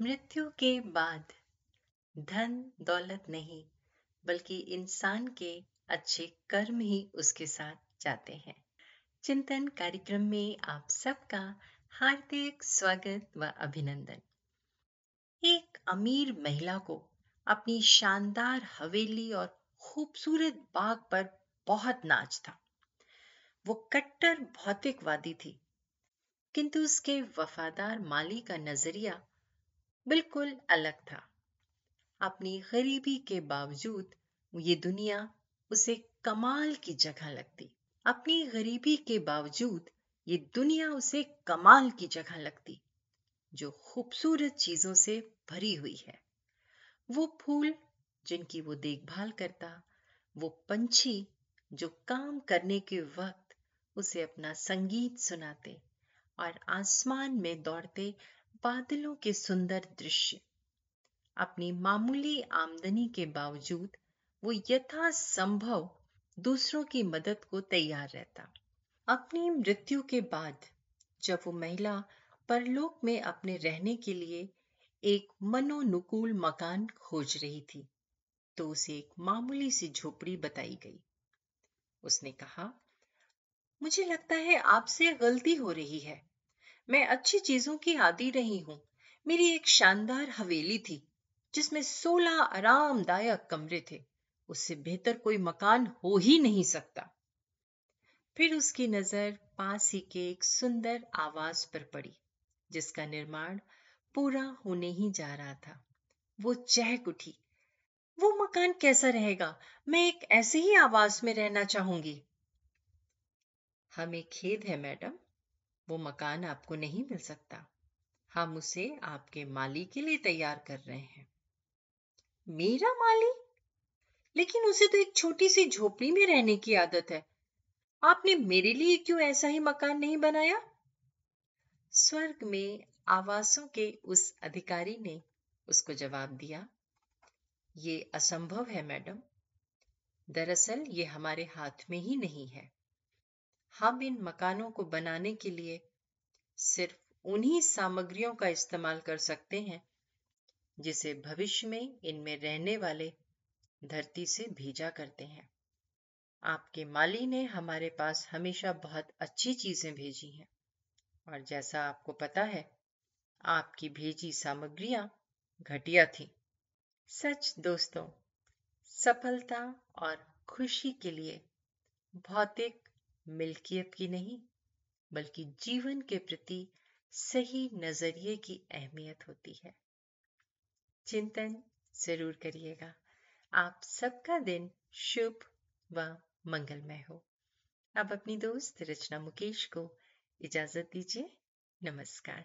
मृत्यु के बाद धन दौलत नहीं, बल्कि इंसान के अच्छे कर्म ही उसके साथ जाते हैं। चिंतन कार्यक्रम में आप सबका हार्दिक स्वागत व अभिनंदन। एक अमीर महिला को अपनी शानदार हवेली और खूबसूरत बाग पर बहुत नाच था। वो कट्टर भौतिकवादी थी, किंतु उसके वफादार माली का नज़रिया बिल्कुल अलग था। अपनी गरीबी के बावजूद ये दुनिया उसे कमाल की जगह लगती। अपनी गरीबी के बावजूद ये दुनिया उसे कमाल की जगह लगती, जो खूबसूरत चीज़ों से भरी हुई है। वो फूल जिनकी वो देखभाल करता, वो पंछी जो काम करने के वक्त उसे अपना संगीत सुनाते और आसमान में दौड़ते बादलों के सुंदर दृश्य। अपनी मामूली आमदनी के बावजूद वो यथा संभव दूसरों की मदद को तैयार रहता। अपनी मृत्यु के बाद जब वो महिला परलोक में अपने रहने के लिए एक मनोनुकूल मकान खोज रही थी तो उसे एक मामूली सी झोपड़ी बताई गई। उसने कहा, मुझे लगता है आपसे गलती हो रही है। मैं अच्छी चीज़ों की आदि रही हूँ। मेरी एक शानदार हवेली थी, जिसमें सोलह आरामदायक कमरे थे। उससे बेहतर कोई मकान हो ही नहीं सकता। फिर उसकी नज़र पास ही के एक सुंदर आवास पर पड़ी, जिसका निर्माण पूरा होने ही जा रहा था। वो चहक उठी। वो मकान कैसा रहेगा? मैं एक ऐसे ही आवास में रहना चाहूँगी। हमें खेद है, मैडम वो मकान आपको नहीं मिल सकता। हम उसे आपके माली के लिए तैयार कर रहे हैं। मेरा माली? लेकिन उसे तो एक छोटी सी झोपड़ी में रहने की आदत है। आपने मेरे लिए क्यों ऐसा ही मकान नहीं बनाया? स्वर्ग में आवासों के उस अधिकारी ने उसको जवाब दिया, ये असंभव है मैडम। दरअसल ये हमारे हाथ में ही नहीं है। हम इन मकानों को बनाने के लिए सिर्फ़ उन्हीं सामग्रियों का इस्तेमाल कर सकते हैं, जिसे भविष्य में इनमें रहने वाले धरती से भेजा करते हैं। आपके माली ने हमारे पास हमेशा बहुत अच्छी चीज़ें भेजी हैं, और जैसा आपको पता है, आपकी भेजी सामग्रियाँ घटिया थी। सच दोस्तों, सफलता और खुशी के लिए भौतिक मिल्कियत की नहीं, बल्कि जीवन के प्रति सही नज़रिए की अहमियत होती है। चिंतन ज़रूर करिएगा। आप सबका दिन शुभ व मंगलमय हो। अब अपनी दोस्त रचना मुकेश को इजाज़त दीजिए। नमस्कार।